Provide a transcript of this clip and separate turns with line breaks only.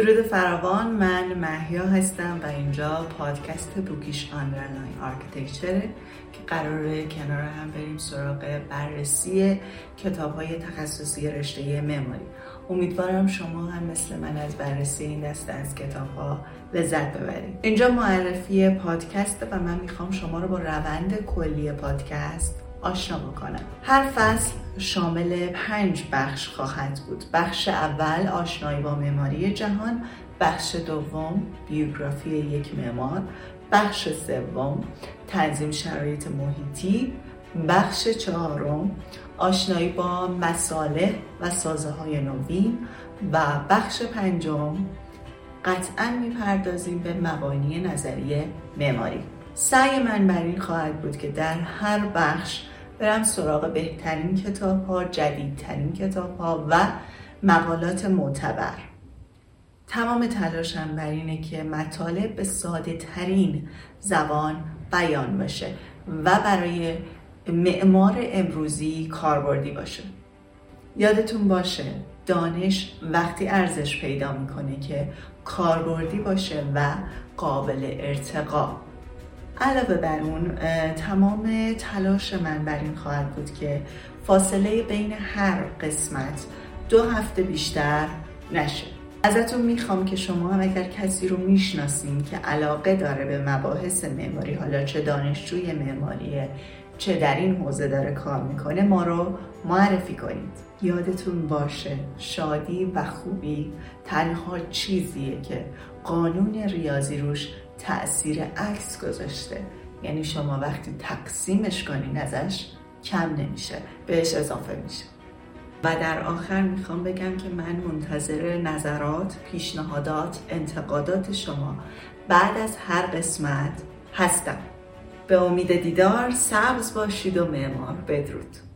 فراوان من محیا هستم و اینجا پادکست Bookish underline architecture ه که قراره کنار هم بریم سراغ بررسی کتاب های تخصصی رشته معماری امیدوارم شما هم مثل من از بررسی این دسته از کتاب ها لذت ببرید. اینجا معرفی پادکست و من می‌خوام شما رو با روند کلی پادکست آشنا بکنم. هر فصل شامل پنج بخش خواهد بود. بخش اول آشنایی با معماری جهان. بخش دوم بیوگرافی یک معمار. بخش سوم تنظیم شرایط محیطی. بخش چهارم آشنایی با مساله و سازه های نوین. و بخش پنجم قطعا می‌پردازیم به مبانی نظریه معماری. سعی من بر این خواهد بود که در هر بخش برم سراغ بهترین کتاب ها جدیدترین کتاب ها و مقالات معتبر. تمام تلاشم بر اینه که مطالب به ساده ترین زبان بیان بشه و برای معمار امروزی کاربردی باشه. یادتون باشه دانش وقتی ارزش پیدا می‌کنه که کاربردی باشه و قابل ارتقا. علاوه بر اون تمام تلاش من بر این خواهد بود که فاصله بین هر قسمت دو هفته بیشتر نشه. ازتون می‌خوام که شما هم اگر کسی رو می‌شناسین که علاقه داره به مباحث معماری حالا چه دانشجوی معماریه چه در این حوزه داره کار می‌کنه ما رو معرفی کنید. یادتون باشه شادی و خوبی تنها چیزیه که قانون ریاضی روش تاثیر عکس گذاشته. یعنی شما وقتی تقسیمش کنین ازش کم نمیشه بهش اضافه میشه. و در آخر می‌خوام بگم که من منتظر نظرات، پیشنهادات، انتقادات شما بعد از هر قسمت هستم. به امید دیدار سبز باشید و معمار بدرود.